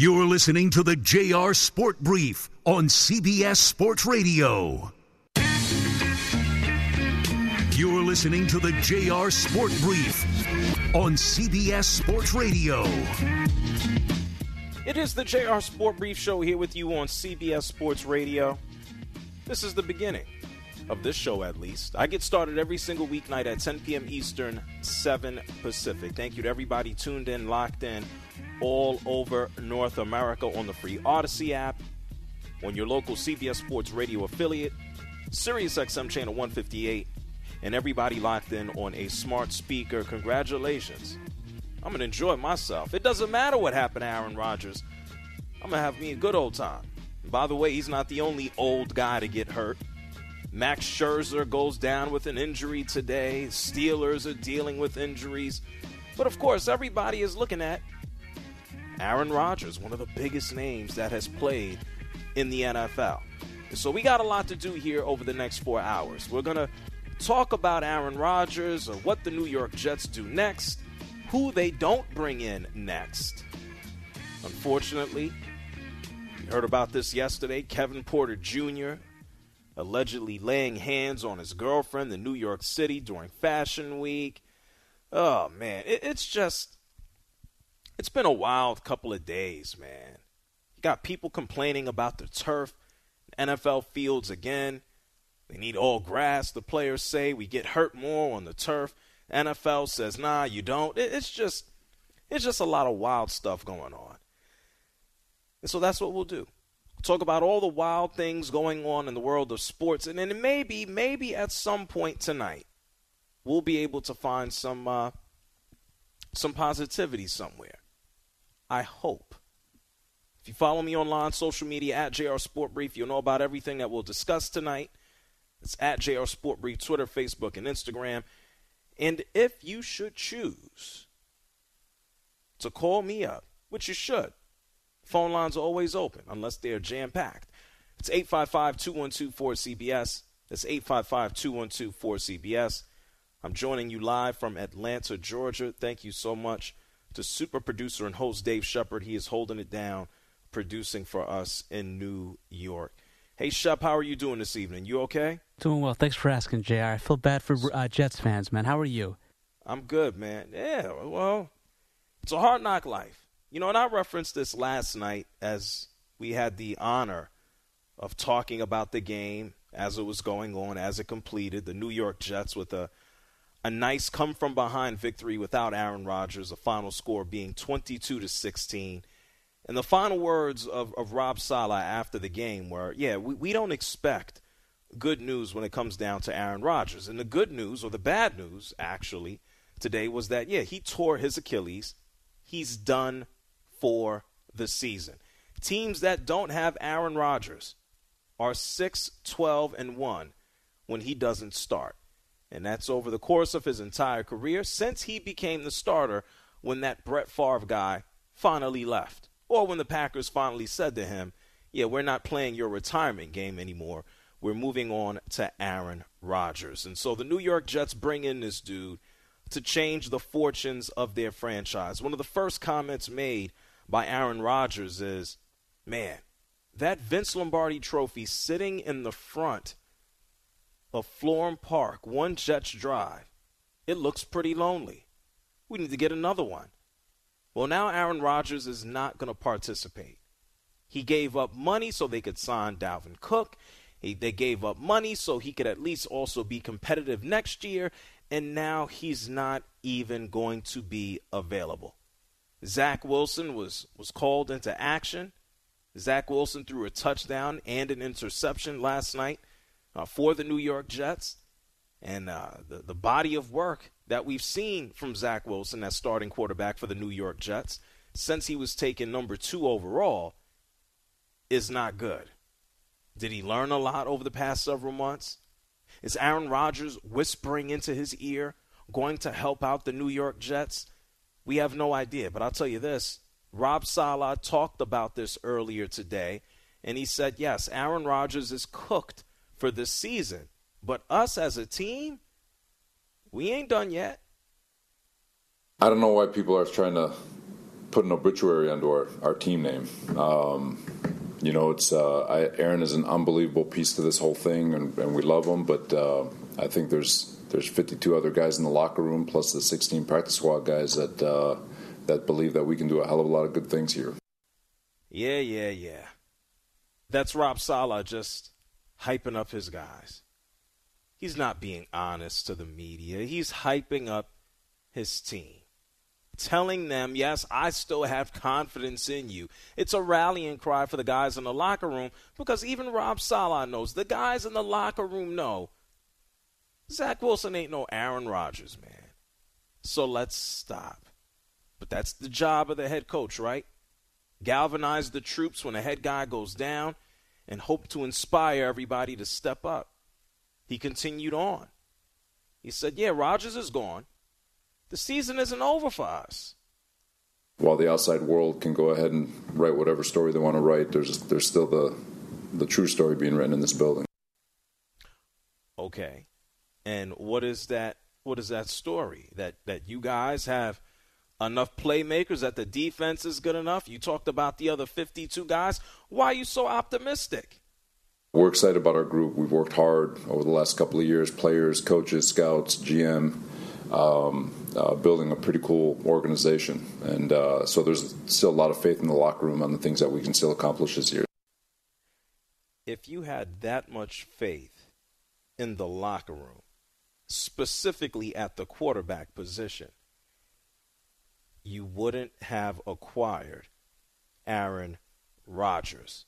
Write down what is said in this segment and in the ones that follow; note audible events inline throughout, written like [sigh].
You're listening to the JR Sport Brief on CBS Sports Radio. You're listening to the JR Sport Brief on CBS Sports Radio. It is the JR Sport Brief Show here with you on CBS Sports Radio. This is the beginning of this show, at least. I get started every single weeknight at 10 p.m. Eastern, 7 Pacific. Thank you to everybody tuned in, locked in all over North America on the free Odyssey app, on your local CBS Sports Radio affiliate, SiriusXM channel 158, and everybody locked in on a smart speaker. Congratulations. I'm going to enjoy myself. It doesn't matter what happened to Aaron Rodgers. I'm going to have me a good old time. By the way, he's not the only old guy to get hurt. Max Scherzer goes down with an injury today. Steelers are dealing with injuries. But of course, everybody is looking at Aaron Rodgers, one of the biggest names that has played in the NFL. So we got a lot to do here over the next four hours. We're going to talk about Aaron Rodgers or what the New York Jets do next, who they don't bring in next. Unfortunately, you heard about this yesterday. Kevin Porter Jr. allegedly laying hands on his girlfriend in New York City during Fashion Week. Oh, man. it's just it's been a wild couple of days, man. You got people complaining about the turf, NFL fields again. They need all grass, the players say. We get hurt more on the turf. NFL says, nah, you don't. It's just it's just a lot of wild stuff going on. And so that's what we'll do. Talk about all the wild things going on in the world of sports. And then maybe, maybe at some point tonight, we'll be able to find some uh, some positivity somewhere. I hope. If you follow me online, social media at JR Sport Brief, you'll know about everything that we'll discuss tonight. It's at JR Sport Brief, Twitter, Facebook, and Instagram. And if you should choose to call me up, which you should, phone lines are always open unless they're jam packed. It's 855 212 4CBS. That's 855 212 4CBS. I'm joining you live from Atlanta, Georgia. Thank you so much to super producer and host Dave Shepard. He is holding it down, producing for us in New York. Hey, Shep, how are you doing this evening? You okay? Doing well. Thanks for asking, JR. I feel bad for uh, Jets fans, man. How are you? I'm good, man. Yeah, well, it's a hard knock life. You know, and I referenced this last night as we had the honor of talking about the game as it was going on, as it completed. The New York Jets with a a nice come from behind victory without Aaron Rodgers, the final score being 22 to 16. And the final words of, of Rob Saleh after the game were, yeah, we, we don't expect good news when it comes down to Aaron Rodgers. And the good news, or the bad news, actually, today was that, yeah, he tore his Achilles. He's done for the season. Teams that don't have Aaron Rodgers are 6 12 and 1 when he doesn't start. And that's over the course of his entire career since he became the starter when that Brett Favre guy finally left. Or when the Packers finally said to him, Yeah, we're not playing your retirement game anymore. We're moving on to Aaron Rodgers. And so the New York Jets bring in this dude to change the fortunes of their franchise. One of the first comments made by Aaron Rodgers is, Man, that Vince Lombardi trophy sitting in the front of Florham Park, one Jets drive, it looks pretty lonely. We need to get another one. Well, now Aaron Rodgers is not going to participate. He gave up money so they could sign Dalvin Cook. He, they gave up money so he could at least also be competitive next year, and now he's not even going to be available. Zach Wilson was, was called into action. Zach Wilson threw a touchdown and an interception last night uh, for the New York Jets. And uh, the, the body of work that we've seen from Zach Wilson as starting quarterback for the New York Jets since he was taken number two overall is not good. Did he learn a lot over the past several months? Is Aaron Rodgers whispering into his ear going to help out the New York Jets? We have no idea, but I'll tell you this Rob Saleh talked about this earlier today, and he said, yes, Aaron Rodgers is cooked for this season. But us as a team, we ain't done yet. I don't know why people are trying to put an obituary under our, our team name. Um, you know, it's uh, I, Aaron is an unbelievable piece to this whole thing, and, and we love him. But uh, I think there's there's 52 other guys in the locker room, plus the 16 practice squad guys that uh, that believe that we can do a hell of a lot of good things here. Yeah, yeah, yeah. That's Rob Saleh just hyping up his guys. He's not being honest to the media. He's hyping up his team. Telling them, yes, I still have confidence in you. It's a rallying cry for the guys in the locker room because even Rob Saleh knows, the guys in the locker room know Zach Wilson ain't no Aaron Rodgers, man. So let's stop. But that's the job of the head coach, right? Galvanize the troops when a head guy goes down and hope to inspire everybody to step up. He continued on. He said, Yeah, Rodgers is gone. The season isn't over for us. While the outside world can go ahead and write whatever story they want to write, there's there's still the the true story being written in this building. Okay. And what is that what is that story? That that you guys have enough playmakers that the defense is good enough? You talked about the other 52 guys. Why are you so optimistic? We're excited about our group. We've worked hard over the last couple of years players, coaches, scouts, GM, um, uh, building a pretty cool organization. And uh, so there's still a lot of faith in the locker room on the things that we can still accomplish this year. If you had that much faith in the locker room, specifically at the quarterback position, you wouldn't have acquired Aaron Rodgers.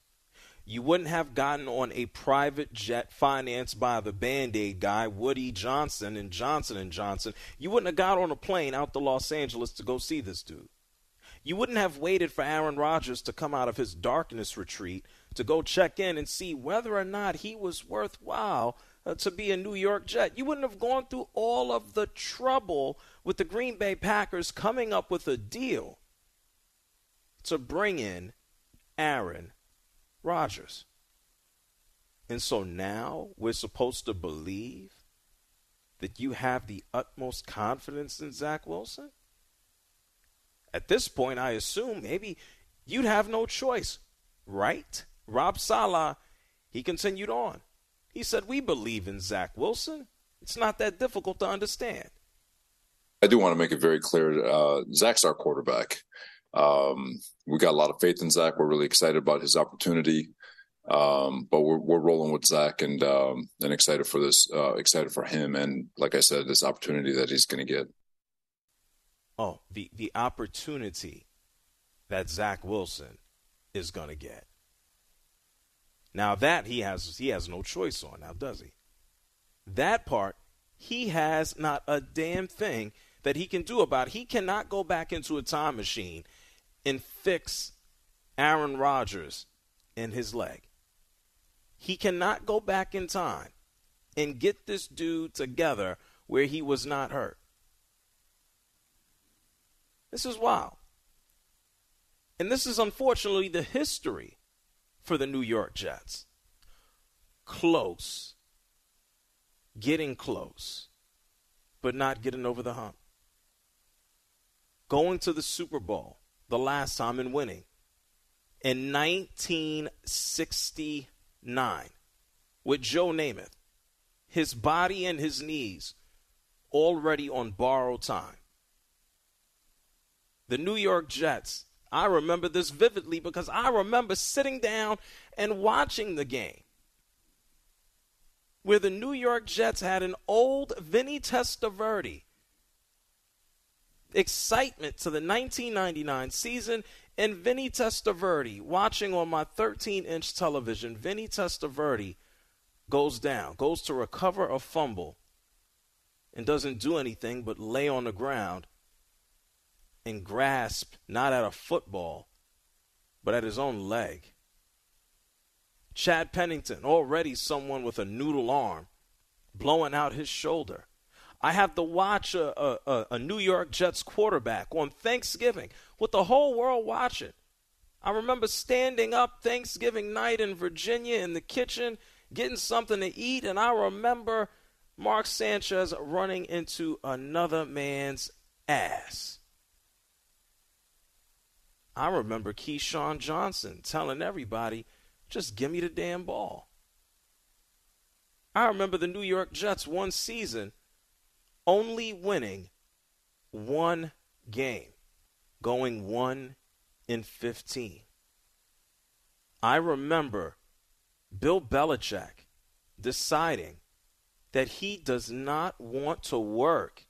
You wouldn't have gotten on a private jet financed by the Band-Aid guy Woody Johnson and Johnson and Johnson. You wouldn't have got on a plane out to Los Angeles to go see this dude. You wouldn't have waited for Aaron Rodgers to come out of his darkness retreat to go check in and see whether or not he was worthwhile uh, to be a New York Jet. You wouldn't have gone through all of the trouble with the Green Bay Packers coming up with a deal to bring in Aaron Rodgers. And so now we're supposed to believe that you have the utmost confidence in Zach Wilson? At this point, I assume maybe you'd have no choice, right? Rob Saleh, he continued on. He said, We believe in Zach Wilson. It's not that difficult to understand. I do want to make it very clear uh, Zach's our quarterback. Um, we got a lot of faith in Zach. We're really excited about his opportunity. Um, but we're we're rolling with Zach and um, and excited for this, uh, excited for him, and like I said, this opportunity that he's going to get. Oh, the the opportunity that Zach Wilson is going to get. Now that he has he has no choice on now, does he? That part he has not a damn thing that he can do about it. He cannot go back into a time machine and fix Aaron Rodgers in his leg. He cannot go back in time and get this dude together where he was not hurt. This is wild. And this is unfortunately the history for the New York Jets. Close. Getting close, but not getting over the hump. Going to the Super Bowl the last time and winning. In 1969, with Joe Namath, his body and his knees already on borrowed time. the New York Jets. I remember this vividly because I remember sitting down and watching the game where the New York Jets had an old Vinny Testaverde excitement to the 1999 season and Vinny Testaverde watching on my 13 inch television. Vinny Testaverde goes down, goes to recover a fumble, and doesn't do anything but lay on the ground and grasp not at a football, but at his own leg. Chad Pennington, already someone with a noodle arm, blowing out his shoulder. I have to watch a, a, a, New York Jets quarterback on Thanksgiving with the whole world watching. I remember standing up Thanksgiving night in Virginia in the kitchen, getting something to eat, and I remember Mark Sanchez running into another man's ass. I remember Keyshawn Johnson telling everybody, just give me the damn ball. I remember the New York Jets one season only winning one game, going 1 in 15. I remember Bill Belichick deciding that he does not want to work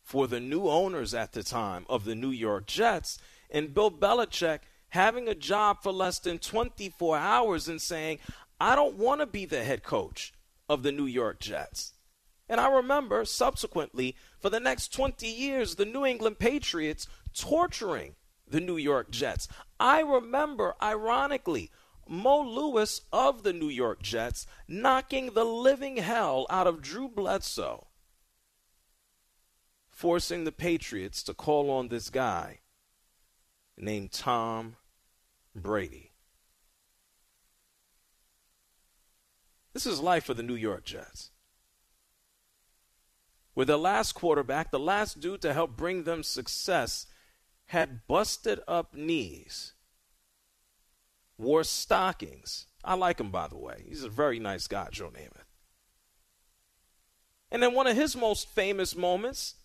for the new owners at the time of the New York Jets. And Bill Belichick having a job for less than 24 hours and saying, I don't want to be the head coach of the New York Jets. And I remember subsequently, for the next 20 years, the New England Patriots torturing the New York Jets. I remember, ironically, Mo Lewis of the New York Jets knocking the living hell out of Drew Bledsoe, forcing the Patriots to call on this guy named Tom mm-hmm. Brady. This is life for the New York Jets. With the last quarterback, the last dude to help bring them success, had busted up knees wore stockings. I like him, by the way. He's a very nice guy, Joe Namath. And then one of his most famous moments,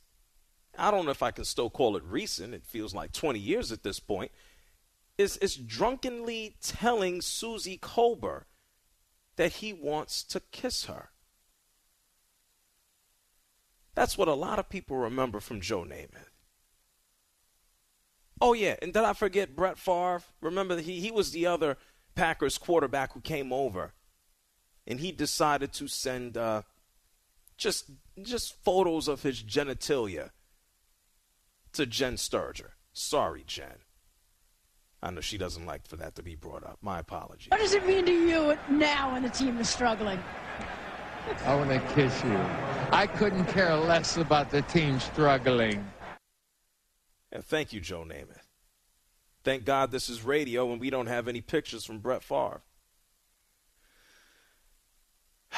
I don't know if I can still call it recent, it feels like 20 years at this point, is, is drunkenly telling Suzy Kolber that he wants to kiss her. That's what a lot of people remember from Joe Namath. Oh yeah, and did I forget Brett Favre? Remember he he was the other Packers quarterback who came over, and he decided to send uh, just just photos of his genitalia to Jenn Sterger. Sorry, Jen. I know she doesn't like for that to be brought up. My apologies. What does it mean to you now when the team is struggling? I want to kiss you. I couldn't care less about the team struggling. And thank you, Joe Namath. Thank God this is radio and we don't have any pictures from Brett Favre. [sighs]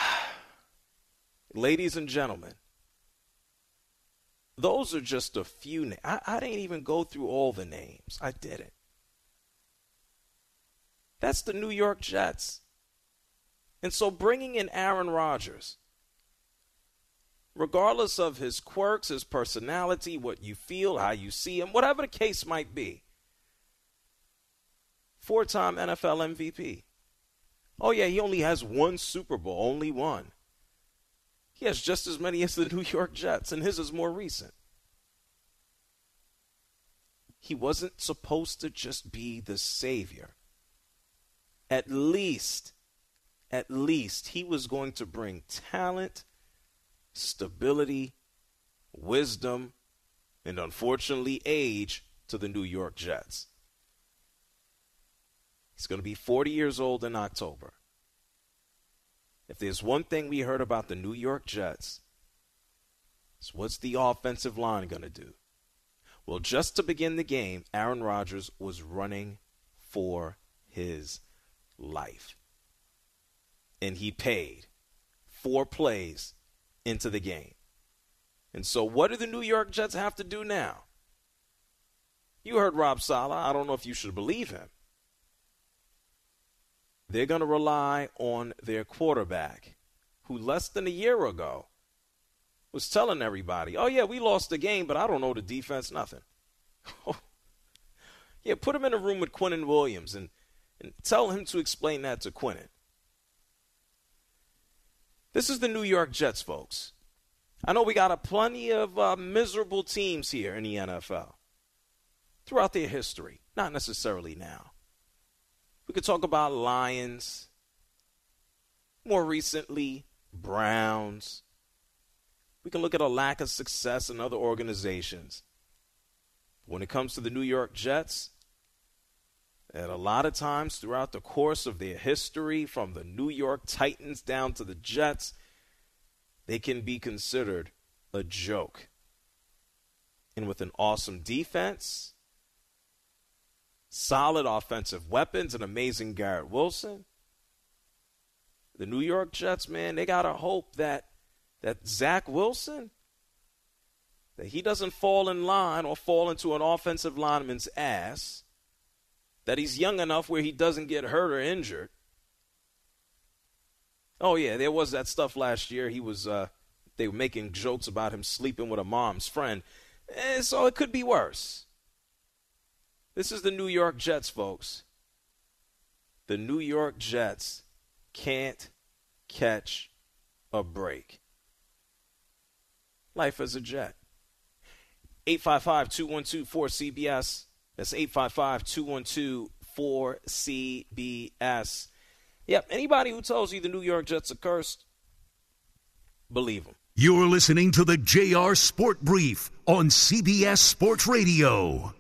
Ladies and gentlemen, those are just a few names. I, I didn't even go through all the names. I didn't. That's the New York Jets. And so bringing in Aaron Rodgers, regardless of his quirks, his personality, what you feel, how you see him, whatever the case might be. Four time NFL MVP. Oh, yeah, he only has one Super Bowl, only one. He has just as many as the New York Jets, and his is more recent. He wasn't supposed to just be the savior. At least, at least, he was going to bring talent stability, wisdom, and unfortunately age to the New York Jets. He's going to be 40 years old in October. If there's one thing we heard about the New York Jets, it's what's the offensive line going to do? Well, just to begin the game, Aaron Rodgers was running for his life. And he paid four plays into the game. And so, what do the New York Jets have to do now? You heard Rob Saleh. I don't know if you should believe him. They're going to rely on their quarterback, who less than a year ago was telling everybody, oh, yeah, we lost the game, but I don't know the defense, nothing. [laughs] Yeah, put him in a room with Quinnen Williams and, and tell him to explain that to Quinnen. This is the New York Jets, folks. I know we got a plenty of uh, miserable teams here in the NFL throughout their history, not necessarily now. We could talk about Lions, more recently, Browns. We can look at a lack of success in other organizations. When it comes to the New York Jets, at a lot of times throughout the course of their history, from the New York Titans down to the Jets, they can be considered a joke. And with an awesome defense, solid offensive weapons, and amazing Garrett Wilson, the New York Jets, man, they gotta hope that that Zach Wilson that he doesn't fall in line or fall into an offensive lineman's ass, that he's young enough where he doesn't get hurt or injured. Oh yeah, there was that stuff last year. He was uh, they were making jokes about him sleeping with a mom's friend. And so it could be worse. This is the New York Jets, folks. The New York Jets can't catch a break. Life as a Jet. 855 212 4CBS. That's 855 212 4CBS. Yep, anybody who tells you the New York Jets are cursed, believe them. You're listening to the JR Sport Brief on CBS Sports Radio.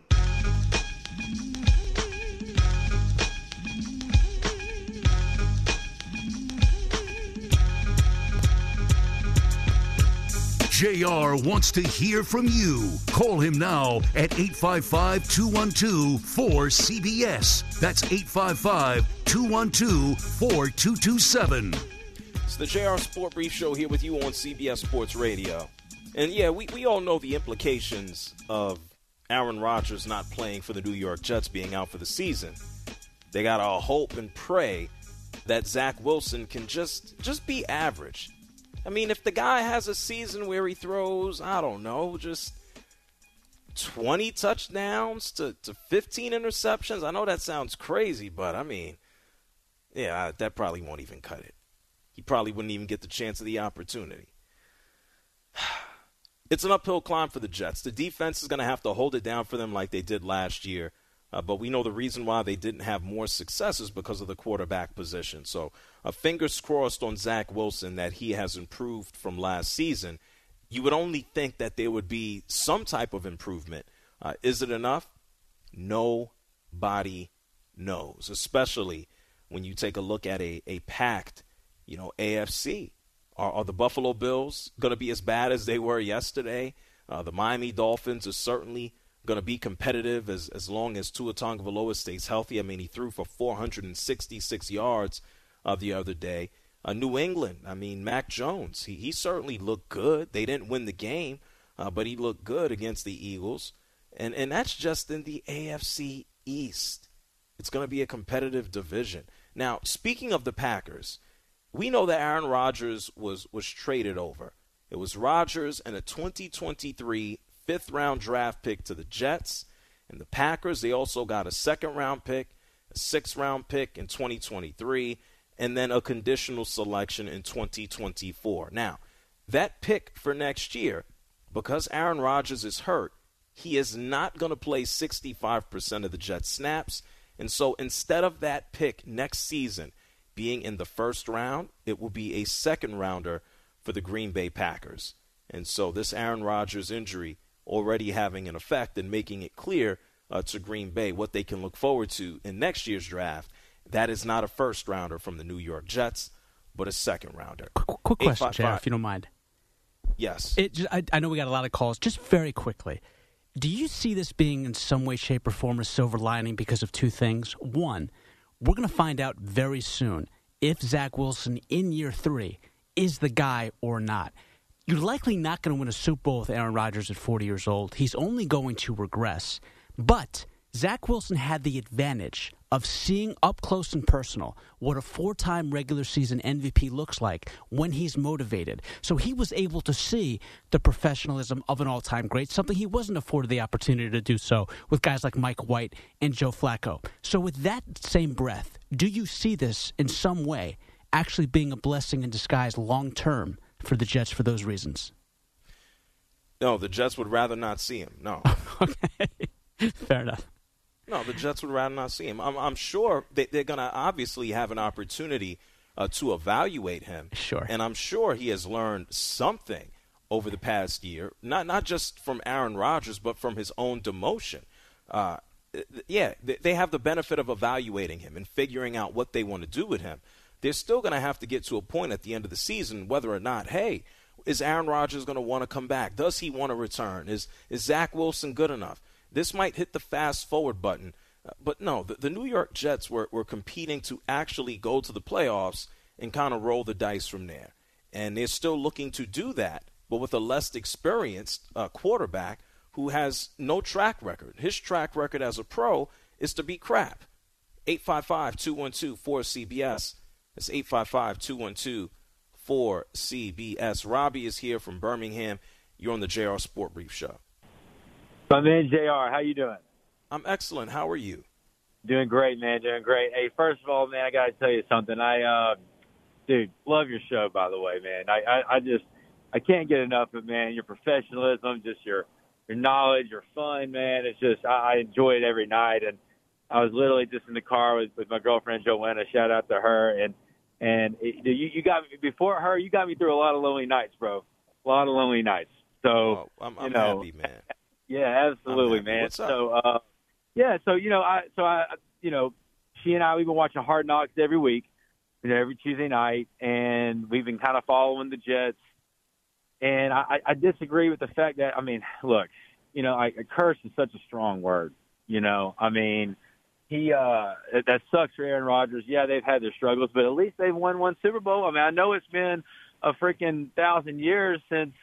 JR wants to hear from you. Call him now at 855 212 4CBS. That's 855 212 4227. It's the JR Sport Brief Show here with you on CBS Sports Radio. And yeah, we, we all know the implications of Aaron Rodgers not playing for the New York Jets being out for the season. They got to hope and pray that Zach Wilson can just just be average I mean, if the guy has a season where he throws, I don't know, just 20 touchdowns to, to 15 interceptions, I know that sounds crazy, but I mean, yeah, that probably won't even cut it. He probably wouldn't even get the chance of the opportunity. [sighs] It's an uphill climb for the Jets. The defense is going to have to hold it down for them like they did last year. Uh, but we know the reason why they didn't have more success is because of the quarterback position. So, uh, fingers crossed on Zach Wilson that he has improved from last season. You would only think that there would be some type of improvement. Uh, is it enough? Nobody knows, especially when you take a look at a, a packed, you know, AFC. Are, are the Buffalo Bills going to be as bad as they were yesterday? Uh, the Miami Dolphins are certainly going to be competitive as, as long as Tua Tagovailoa stays healthy. I mean, he threw for 466 yards uh, the other day. Uh, New England, I mean, Mac Jones, he, he certainly looked good. They didn't win the game, uh, but he looked good against the Eagles. And, and that's just in the AFC East. It's going to be a competitive division. Now, speaking of the Packers, we know that Aaron Rodgers was, was traded over. It was Rodgers and a 2023 fifth round draft pick to the Jets. And the Packers, they also got a second round pick, a sixth round pick in 2023, and then a conditional selection in 2024. Now, that pick for next year, because Aaron Rodgers is hurt, he is not going to play 65% of the Jets snaps. And so instead of that pick next season being in the first round, it will be a second rounder for the Green Bay Packers. And so this Aaron Rodgers injury already having an effect and making it clear uh, to Green Bay what they can look forward to in next year's draft. That is not a first rounder from the New York Jets, but a second rounder. Quick, quick question, Jeff, if you don't mind. Yes. It just, I, I know we got a lot of calls. Just very quickly, do you see this being in some way, shape, or form a silver lining because of two things? One, we're going to find out very soon if Zach Wilson in year three is the guy or not. You're likely not going to win a Super Bowl with Aaron Rodgers at 40 years old. He's only going to regress. But Zach Wilson had the advantage of seeing up close and personal what a four time regular season MVP looks like when he's motivated. So he was able to see the professionalism of an all time great, something he wasn't afforded the opportunity to do so with guys like Mike White and Joe Flacco. So, with that same breath, do you see this in some way actually being a blessing in disguise long term for the Jets for those reasons? No, the Jets would rather not see him. No. [laughs] okay. Fair enough. No, the Jets would rather not see him. I'm, I'm sure they, are going to obviously have an opportunity uh, to evaluate him. Sure. And I'm sure he has learned something over the past year, not not just from Aaron Rodgers, but from his own demotion. Uh, yeah, they have the benefit of evaluating him and figuring out what they want to do with him. They're still going to have to get to a point at the end of the season whether or not, hey, is Aaron Rodgers going to want to come back? Does he want to return? Is is Zach Wilson good enough? This might hit the fast forward button. Uh, but no, the, the New York Jets were, were competing to actually go to the playoffs and kind of roll the dice from there. And they're still looking to do that, but with a less experienced uh, quarterback who has no track record. His track record as a pro is to be crap. 855 212 4CBS. That's 855 212 4CBS. Robbie is here from Birmingham. You're on the JR Sport Brief Show. My man Jr. How you doing? I'm excellent. How are you? Doing great, man. Doing great. Hey, first of all, man, I got to tell you something. I, uh, dude, love your show. By the way, man, I, I, I just, I can't get enough of it, man. Your professionalism, just your, your knowledge, your fun, man. It's just, I, I enjoy it every night. And I was literally just in the car with, with my girlfriend Joanna. Shout out to her. And, and it, you, you got me before her. You got me through a lot of lonely nights, bro. A lot of lonely nights. So, oh, I'm, I'm you know, happy, man. [laughs] Yeah, absolutely, man. So, uh, yeah, so you know, I so I, you know, she and I we've been watching Hard Knocks every week, you know, every Tuesday night, and we've been kind of following the Jets. And I, I disagree with the fact that I mean, look, you know, I, a curse is such a strong word. You know, I mean, he uh that sucks for Aaron Rodgers. Yeah, they've had their struggles, but at least they've won one Super Bowl. I mean, I know it's been a freaking thousand years since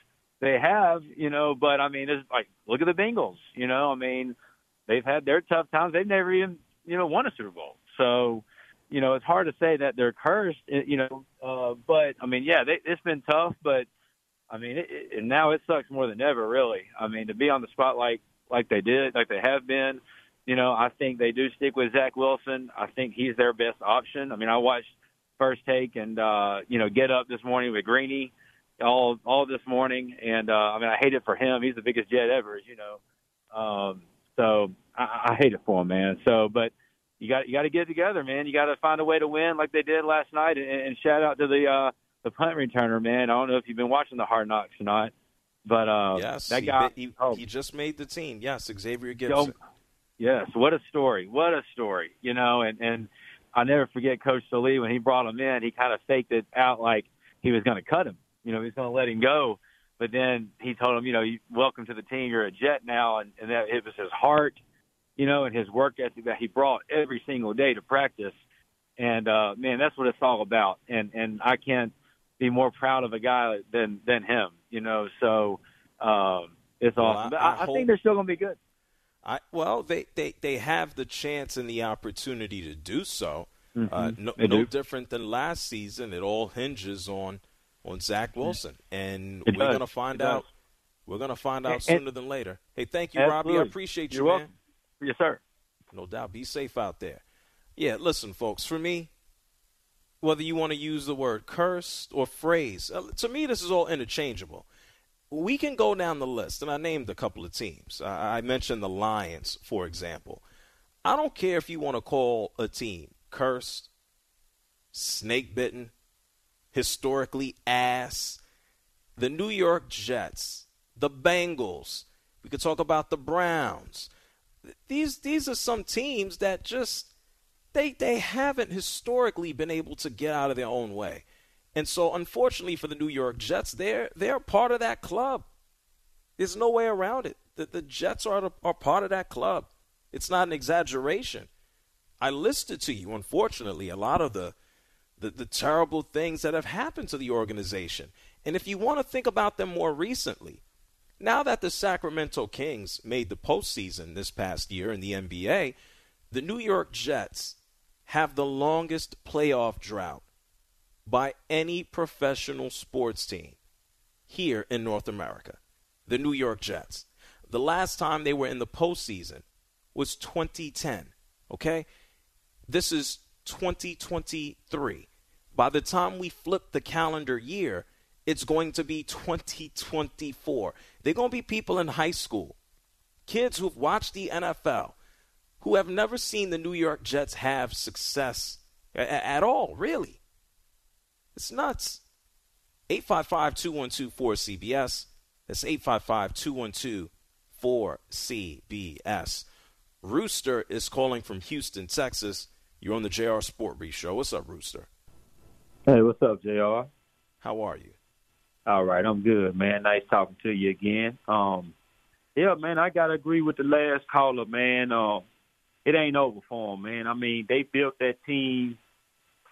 they have, you know, but I mean, it's like look at the Bengals. You know, I mean, they've had their tough times. They've never even, you know, won a Super Bowl. So, you know, it's hard to say that they're cursed. Eh, you know, uh, but I mean, yeah, they, it's been tough, but I mean, it, it, and now it sucks more than ever. Really, I mean, to be on the spotlight like they did, like they have been. You know, I think they do stick with Zach Wilson. I think he's their best option. I mean, I watched First Take and uh, you know Get Up this morning with Greeny all all this morning, and uh, I mean I hate it for him. He's the biggest Jet ever, as you know. Um, so I, I hate it for him, man. So, but you got you got to get it together, man. You got to find a way to win like they did last night. And, and shout out to the uh, the punt returner, man. I don't know if you've been watching the Hard Knocks or not, but uh, yes, that guy he, oh, he just made the team. Yes, Xavier Gipson. Yes, what a story! What a story! You know, and and I never forget Coach Saleh when he brought him in. He kind of faked it out like he was going to cut him you know, he's going to let him go. But then he told him, you know, welcome to the team. You're a Jet now, and, and that it was his heart, you know, and his work ethic that he brought every single day to practice. And uh, man, that's what it's all about. And and I can't be more proud of a guy than than him, you know. So um, it's well, awesome. I, I, I, I think they're still going to be good. I, well, they, they, they have the chance and the opportunity to do so. Mm-hmm. Uh, no, no different than last season. It all hinges on on Zach Wilson, and it we're does. gonna find it out. Does. We're gonna find out sooner than later. Hey, thank you, Absolutely. Robbie. I appreciate you, You're man. welcome. Yes, sir. No doubt. Be safe out there. Yeah, listen, folks. For me, whether you want to use the word cursed or phrase, uh, to me, this is all interchangeable. We can go down the list, and I named a couple of teams. I mentioned the Lions, for example. I don't care if you want to call a team cursed, snake bitten, historically ass. The New York Jets, the Bengals. We could talk about the Browns. These these are some teams that just they they haven't historically been able to get out of their own way. And so unfortunately for the New York Jets, they're they're part of that club. There's no way around it. The, the Jets are, are part of that club. It's not an exaggeration. I listed to you, unfortunately, a lot of the the, the terrible things that have happened to the organization. And if you want to think about them more recently, Now that the Sacramento Kings made the postseason this past year in the NBA, the New York Jets have the longest playoff drought by any professional sports team here in North America. The New York Jets. The last time they were in the postseason was 2010. Okay? This is 2023. By the time we flip the calendar year, it's going to be 2024. They're going to be people in high school, kids who've watched the NFL, who have never seen the New York Jets have success at all, really. It's nuts. 855 212 4CBS. That's 855 212 4CBS. Rooster is calling from Houston, Texas. You're on the JR Sport Brief Show. What's up, Rooster? Hey, what's up, JR? How are you? All right, I'm good, man. Nice talking to you again. Um, yeah, man, I gotta agree with the last caller, man. Um, it ain't over for them, man. I mean, they built that team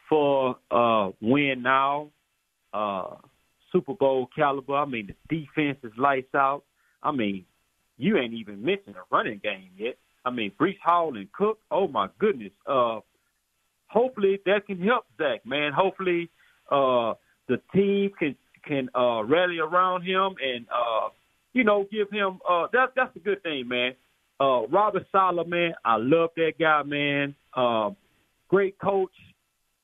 for uh win now, uh Super Bowl caliber. I mean, the defense is lights out. I mean, you ain't even mentioned a running game yet. I mean, Breece Hall and Cook. Oh my goodness. Uh, hopefully that can help Zach, man. Hopefully, uh, the team can can uh, rally around him and uh, you know give him. Uh, that's that's a good thing, man. Uh, Robert Saleh, man, I love that guy, man. Uh, great coach.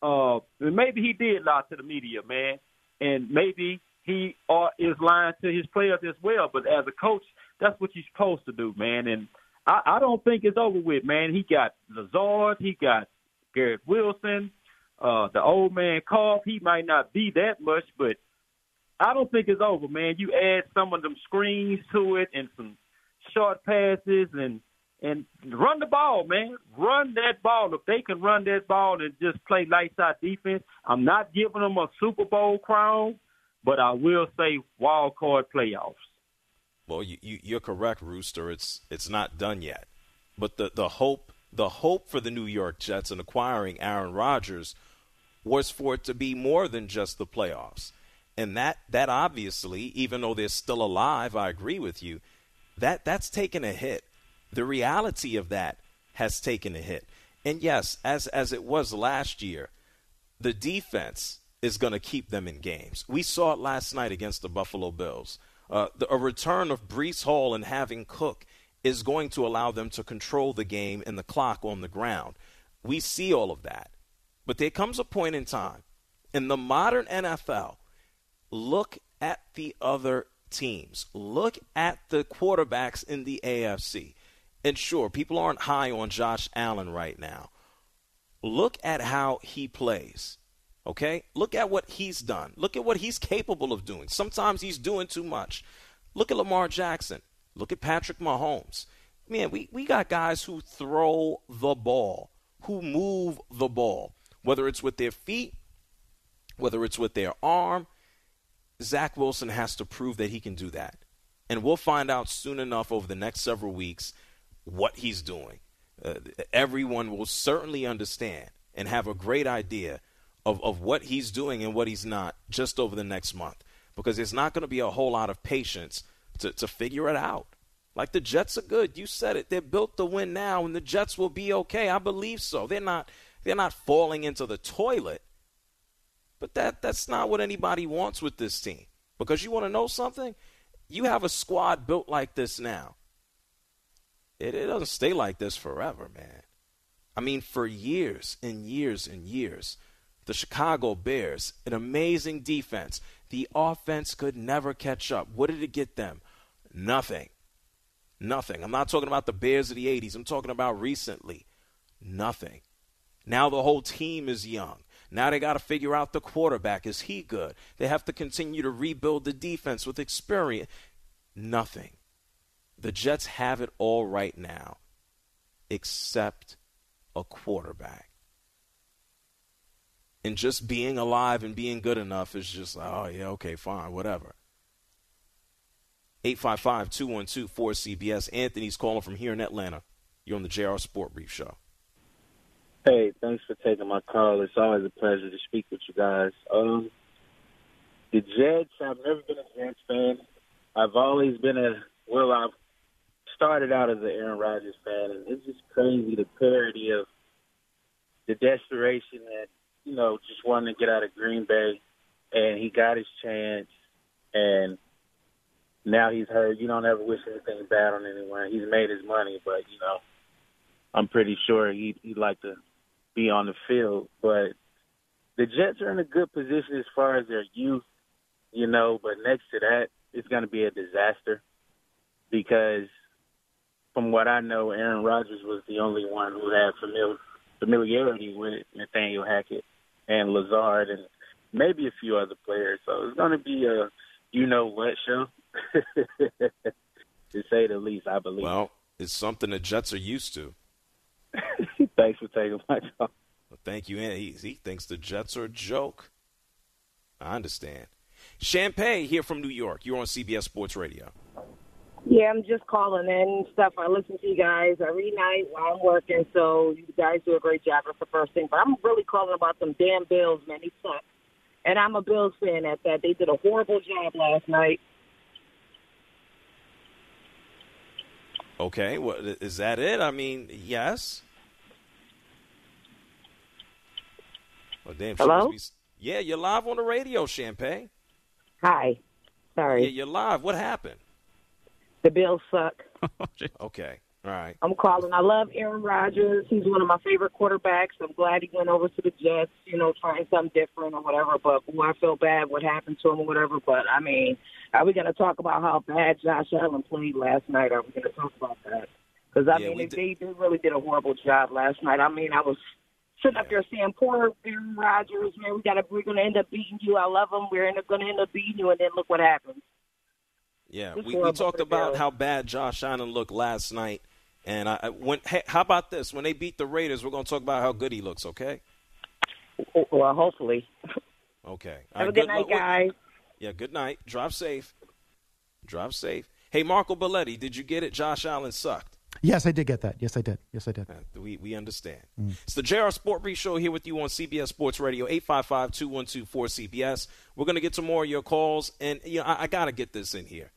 Uh, maybe he did lie to the media, man, and maybe he uh, is lying to his players as well. But as a coach, that's what you're supposed to do, man. And I, I don't think it's over with, man. He got Lazard, he got Garrett Wilson, uh, the old man Cobb. He might not be that much, but I don't think it's over, man. You add some of them screens to it and some short passes and and run the ball, man. Run that ball. If they can run that ball and just play lights out defense, I'm not giving them a Super Bowl crown, but I will say wild card playoffs. Well, you, you you're correct, Rooster. It's it's not done yet, but the the hope the hope for the New York Jets in acquiring Aaron Rodgers was for it to be more than just the playoffs. And that that obviously, even though they're still alive, I agree with you, that that's taken a hit. The reality of that has taken a hit. And yes, as as it was last year, the defense is going to keep them in games. We saw it last night against the Buffalo Bills. Uh, the, a return of Breece Hall and having Cook is going to allow them to control the game and the clock on the ground. We see all of that. But there comes a point in time in the modern NFL, look at the other teams. Look at the quarterbacks in the AFC. And sure, people aren't high on Josh Allen right now. Look at how he plays. Okay? Look at what he's done. Look at what he's capable of doing. Sometimes he's doing too much. Look at Lamar Jackson. Look at Patrick Mahomes. Man, we, we got guys who throw the ball, who move the ball, whether it's with their feet, whether it's with their arm. Zach Wilson has to prove that he can do that. And we'll find out soon enough over the next several weeks what he's doing. Uh, everyone will certainly understand and have a great idea of, of what he's doing and what he's not just over the next month because there's not going to be a whole lot of patience to, to figure it out. Like the Jets are good. You said it. They're built to win now and the Jets will be okay. I believe so. They're not they're not falling into the toilet. But that that's not what anybody wants with this team. Because you want to know something? You have a squad built like this now. It, it doesn't stay like this forever, man. I mean, for years and years and years, the Chicago Bears, an amazing defense. The offense could never catch up. What did it get them? Nothing. Nothing. I'm not talking about the Bears of the 80s. I'm talking about recently. Nothing. Now the whole team is young. Now they got to figure out the quarterback. Is he good? They have to continue to rebuild the defense with experience. Nothing. The Jets have it all right now, except a quarterback and just being alive and being good enough is just oh, yeah, okay, fine, whatever. 855 212 4CBS. Anthony's calling from here in Atlanta. You're on the JR Sport Brief Show. Hey, thanks for taking my call. It's always a pleasure to speak with you guys. Um, the Jets, I've never been a Jets fan. I've always been a well. I've started out as an Aaron Rodgers fan, and it's just crazy the parody of the desperation that you know just wanting to get out of Green Bay, and he got his chance, and now he's heard you don't ever wish anything bad on anyone. He's made his money, but you know, I'm pretty sure he'd, he'd like to be on the field. But the Jets are in a good position as far as their youth, you know. But next to that, it's going to be a disaster because, from what I know, Aaron Rodgers was the only one who had familiar, familiarity with Nathaniel Hackett and Lazard and maybe a few other players. So it's going to be a you know what show, [laughs] to say the least. I believe. Well, it's something the Jets are used to. [laughs] Thanks for taking my call. Well, thank you. And he, he thinks the Jets are a joke. I understand. Champagne here from New York. You're on CBS Sports Radio. Yeah, I'm just calling in and stuff. I listen to you guys every night while I'm working, so you guys do a great job. That's the first thing. But I'm really calling about some damn Bills, man. They suck. And I'm a Bills fan at that. They did a horrible job last night. Okay, well, is that it? I mean, yes. Oh, damn. Hello? Be... Yeah, you're live on the radio, Champagne. Hi. Sorry. Yeah, you're live. What happened? The Bills suck. [laughs] okay. All right. I'm calling. I love Aaron Rodgers. He's one of my favorite quarterbacks. I'm glad he went over to the Jets, you know, trying something different or whatever. But boy, I feel bad what happened to him or whatever. But I mean, are we going to talk about how bad Josh Allen played last night? Are we going to talk about that? Because I Yeah, mean, they, they really did a horrible job last night. I mean, I was sitting up there saying, "Poor Aaron Rodgers, man. We got to. We're going to end up beating you. I love him. We're going to end up beating you, and then look what happened." Yeah, we, we talked about how bad Josh Allen looked last night, and I I- when hey, how about this? When they beat the Raiders, we're going to talk about how good he looks. Okay. Well, hopefully. Okay. Have All right, a good night, luck with- guys. Yeah. Good night. Drive safe. Drive safe. Hey, Marco Belletti, did you get it? Josh Allen sucked. Yes, I did get that. Yes, I did. Yes, I did. Uh, we we understand. Mm. It's the JR Sport Brief Show here with you on CBS Sports Radio, 855-212-4CBS. We're going to get to more of your calls, and you know, I, I got to get this in here.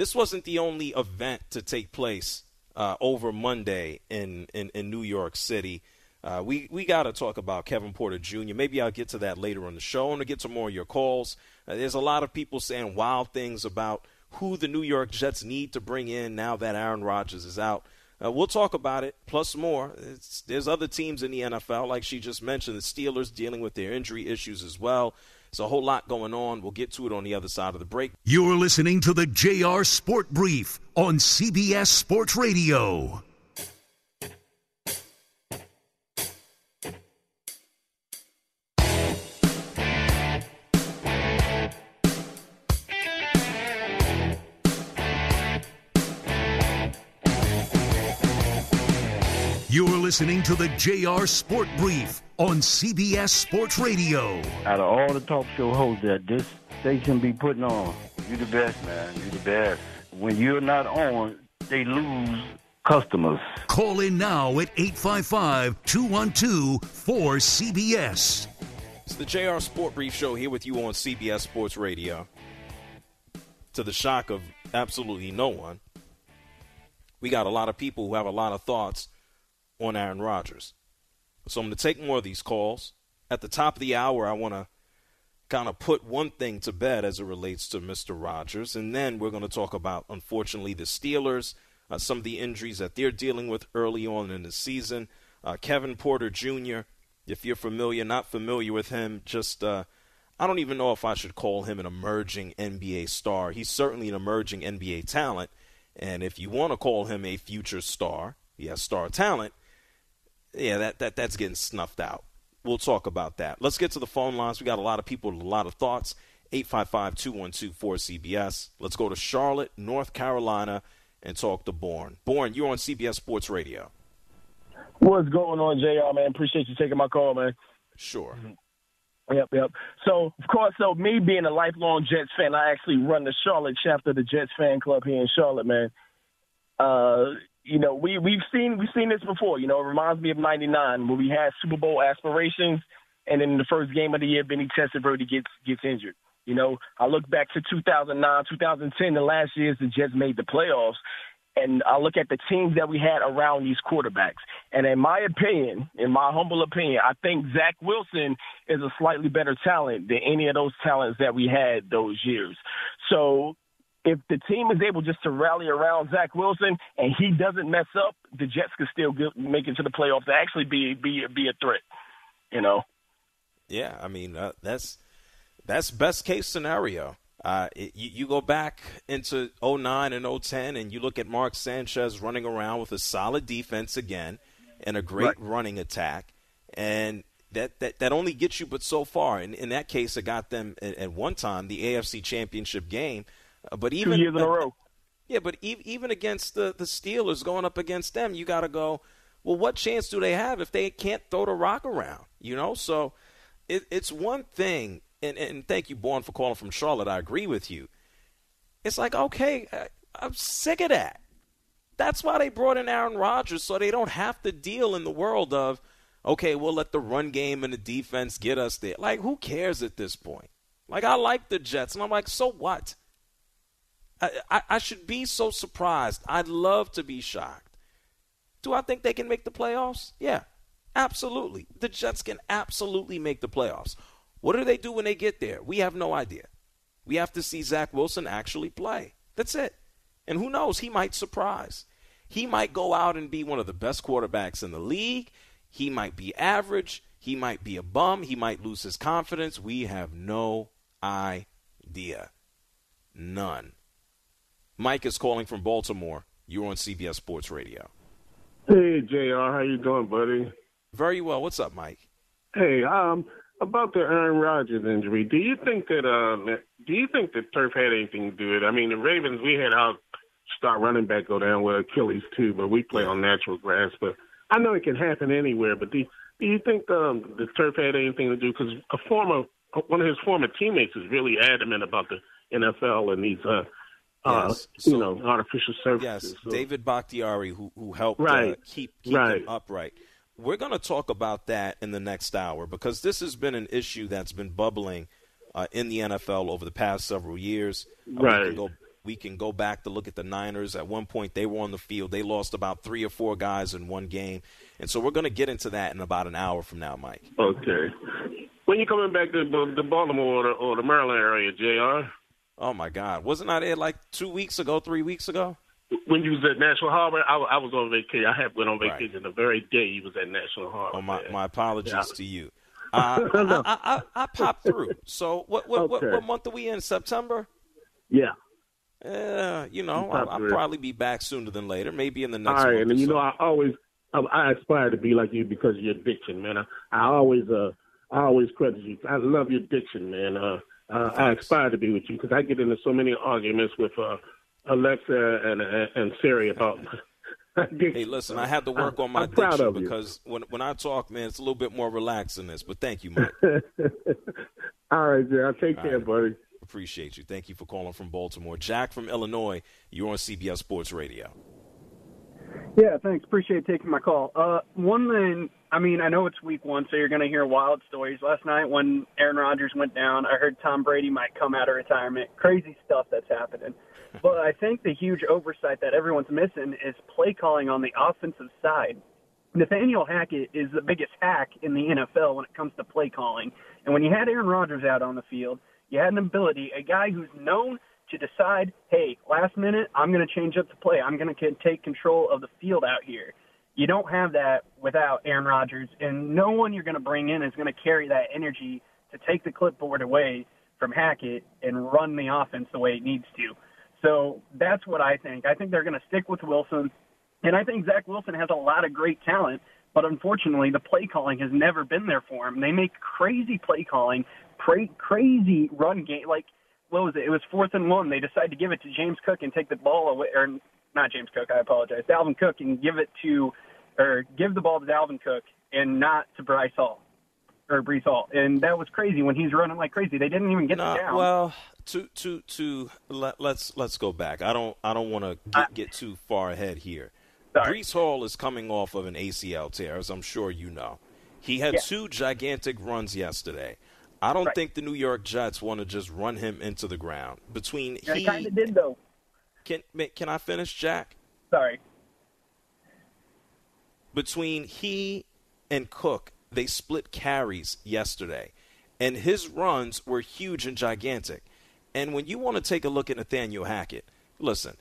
This wasn't the only event to take place uh, over Monday in, in, in New York City. Uh, we we got to talk about Kevin Porter Jr. Maybe I'll get to that later on the show. I want to get to more of your calls. Uh, there's a lot of people saying wild things about who the New York Jets need to bring in now that Aaron Rodgers is out. Uh, we'll talk about it, plus more. It's, there's other teams in the NFL, like she just mentioned, the Steelers dealing with their injury issues as well. There's a whole lot going on. We'll get to it on the other side of the break. You're listening to the JR Sport Brief on CBS Sports Radio. You're listening to the JR Sport Brief on CBS Sports Radio. Out of all the talk show hosts that this station be putting on, you're the best, man. You're the best. When you're not on, they lose customers. Call in now at 855 212 4CBS. It's the JR Sport Brief Show here with you on CBS Sports Radio. To the shock of absolutely no one, we got a lot of people who have a lot of thoughts on Aaron Rodgers. So I'm going to take more of these calls. At the top of the hour, I want to kind of put one thing to bed as it relates to Mr. Rodgers, and then we're going to talk about, unfortunately, the Steelers, uh, some of the injuries that they're dealing with early on in the season. Uh, Kevin Porter Jr., if you're familiar, not familiar with him, just uh, I don't even know if I should call him an emerging NBA star. He's certainly an emerging NBA talent, and if you want to call him a future star, he has star talent. Yeah, that, that that's getting snuffed out. We'll talk about that. Let's get to the phone lines. We got a lot of people with a lot of thoughts. 855-212-4CBS. Let's go to Charlotte, North Carolina, and talk to Bourne. Bourne, you're on CBS Sports Radio. What's going on, JR, man? Appreciate you taking my call, man. Sure. Yep, yep. So, of course, so me being a lifelong Jets fan, I actually run the Charlotte chapter of the Jets fan club here in Charlotte, man. Uh, you know, we we've seen we've seen this before. You know, it reminds me of '99 when we had Super Bowl aspirations, and then in the first game of the year, Vinny Testaverde gets gets injured. You know, I look back to 2009, 2010, the last years the Jets made the playoffs, and I look at the teams that we had around these quarterbacks. And in my opinion, in my humble opinion, I think Zach Wilson is a slightly better talent than any of those talents that we had those years. So if the team is able just to rally around Zach Wilson and he doesn't mess up, the Jets could still get, make it to the playoffs to actually be be be a threat. You know. Yeah, I mean uh, that's that's best case scenario. Uh, it, you, you, go back into 09 and 010 and you look at Mark Sanchez running around with a solid defense again and a great right. running attack, and that, that that only gets you but so far. And in that case, it got them at, at one time the AFC Championship game Uh, but even two years in a row. Yeah, but even against the the Steelers, going up against them, you got to go. Well, what chance do they have if they can't throw the rock around? You know, so it, it's one thing. And, and thank you, Born, for calling from Charlotte. I agree with you. It's like, okay, uh, I'm sick of that. That's why they brought in Aaron Rodgers, so they don't have to deal in the world of, okay, we'll let the run game and the defense get us there. Like, who cares at this point? Like, I like the Jets, and I'm like, so what? I, I, should be so surprised. I'd love to be shocked. Do I think they can make the playoffs? Yeah, absolutely. The Jets can absolutely make the playoffs. What do they do when they get there? We have no idea. We have to see Zach Wilson actually play. That's it. And who knows? He might surprise. He might go out and be one of the best quarterbacks in the league. He might be average. He might be a bum. He might lose his confidence. We have no idea. None. Mike is calling from Baltimore. You're on CBS Sports Radio. Hey, Jr. How you doing, buddy? Very well. What's up, Mike? Hey, um, about the Aaron Rodgers injury. Do you think that uh, do you think that turf had anything to do with it? I mean, the Ravens we had our star running back go down with Achilles too, but we play on natural grass. But I know it can happen anywhere. But do do you think um, the turf had anything to do? Because a former one of his former teammates is really adamant about the NFL and these uh, uh, yes. So, you know, artificial surfaces. Yes, so. David Bakhtiari, who who helped right. uh, keep keep right. them upright. We're going to talk about that in the next hour because this has been an issue that's been bubbling uh, in the NFL over the past several years. Uh, right. We can, go, we can go back to look at the Niners. At one point, they were on the field. They lost about three or four guys in one game, and so we're going to get into that in about an hour from now, Mike. Okay. When you coming back to the, the Baltimore or the, or the Maryland area, Jr. Oh my God! Wasn't I there like two weeks ago, three weeks ago? When you was at National Harbor, I, I was on vacation. I had went on vacation right. the very day you was at National Harbor. Oh my, my apologies yeah. to you. [laughs] Uh, I, I, I, I, popped through. So what what, okay. what what month are we in? September. Yeah. Yeah, you know, I'll, I'll, probably be back sooner than later. Maybe in the next. All right, and you so. know, I always I, I aspire to be like you because of your diction, man. I, I always uh I always credit you. I love your diction, man. Uh, uh, I aspire to be with you because I get into so many arguments with uh, Alexa and uh, and Siri about. [laughs] hey, listen, I had to work on my diction because when when I talk, man, it's a little bit more relaxed than this. But thank you, Mike. [laughs] All right, I'll Take All care, right. buddy. Appreciate you. Thank you for calling from Baltimore. Jack from Illinois, you're on CBS Sports Radio. Yeah, thanks. Appreciate taking my call. Uh, one thing, I mean, I know it's week one, so you're going to hear wild stories. Last night when Aaron Rodgers went down, I heard Tom Brady might come out of retirement. Crazy stuff that's happening. [laughs] but I think the huge oversight that everyone's missing is play calling on the offensive side. Nathaniel Hackett is the biggest hack in the NFL when it comes to play calling. And when you had Aaron Rodgers out on the field, you had an ability, a guy who's known – to decide, hey, last minute, I'm going to change up the play. I'm going to take control of the field out here. You don't have that without Aaron Rodgers, and no one you're going to bring in is going to carry that energy to take the clipboard away from Hackett and run the offense the way it needs to. So that's what I think. I think they're going to stick with Wilson, and I think Zach Wilson has a lot of great talent, but unfortunately, the play calling has never been there for him. They make crazy play calling, crazy run game. Like what was it? It was fourth and one. They decided to give it to James Cook and take the ball away, or not James Cook. I apologize. Dalvin Cook and give it to, or give the ball to Dalvin Cook and not to Bryce Hall or Breece Hall, and that was crazy when he's running like crazy. They didn't even get nah, down. Well, to to to let, let's, let's go back. I don't I don't want to get, uh, get too far ahead here. Sorry. Breece Hall is coming off of an ACL tear, as I'm sure you know. He had yeah. two gigantic runs yesterday. I don't right. think the New York Jets want to just run him into the ground. Between yeah, he kind of did though. Can can I finish, Jack? Sorry. Between he and Cook, they split carries yesterday, and his runs were huge and gigantic. And when you want to take a look at Nathaniel Hackett, listen,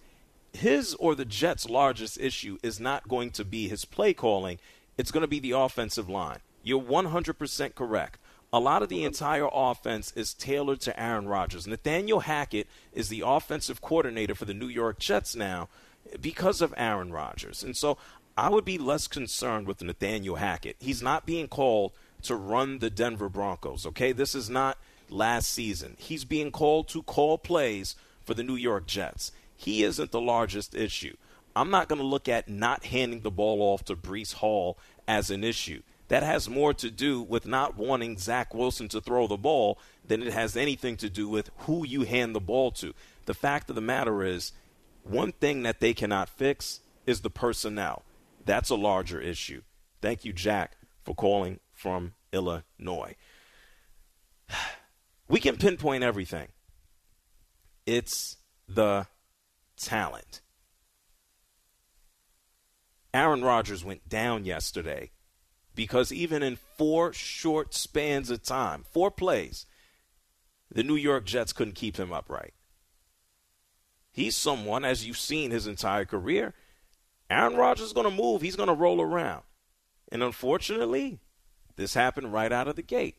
his or the Jets' largest issue is not going to be his play calling, it's going to be the offensive line. You're 100% correct. A lot of the entire offense is tailored to Aaron Rodgers. Nathaniel Hackett is the offensive coordinator for the New York Jets now because of Aaron Rodgers. And so I would be less concerned with Nathaniel Hackett. He's not being called to run the Denver Broncos, okay? This is not last season. He's being called to call plays for the New York Jets. He isn't the largest issue. I'm not going to look at not handing the ball off to Breece Hall as an issue. That has more to do with not wanting Zach Wilson to throw the ball than it has anything to do with who you hand the ball to. The fact of the matter is, one thing that they cannot fix is the personnel. That's a larger issue. Thank you, Jack, for calling from Illinois. [sighs] We can pinpoint everything. It's the talent. Aaron Rodgers went down yesterday because even in four short spans of time, four plays, the New York Jets couldn't keep him upright. He's someone, as you've seen his entire career, Aaron Rodgers is going to move. He's going to roll around. And unfortunately, this happened right out of the gate.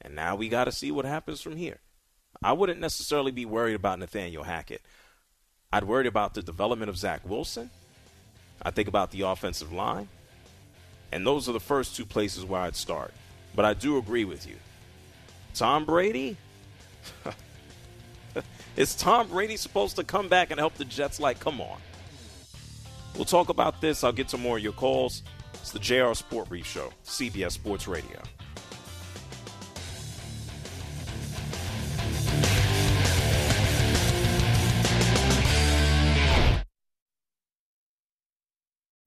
And now we got to see what happens from here. I wouldn't necessarily be worried about Nathaniel Hackett. I'd worry about the development of Zach Wilson. I think about the offensive line. And those are the first two places where I'd start. But I do agree with you. Tom Brady? [laughs] Is Tom Brady supposed to come back and help the Jets? Like, come on. We'll talk about this. I'll get to more of your calls. It's the JR Sport Brief Show, CBS Sports Radio.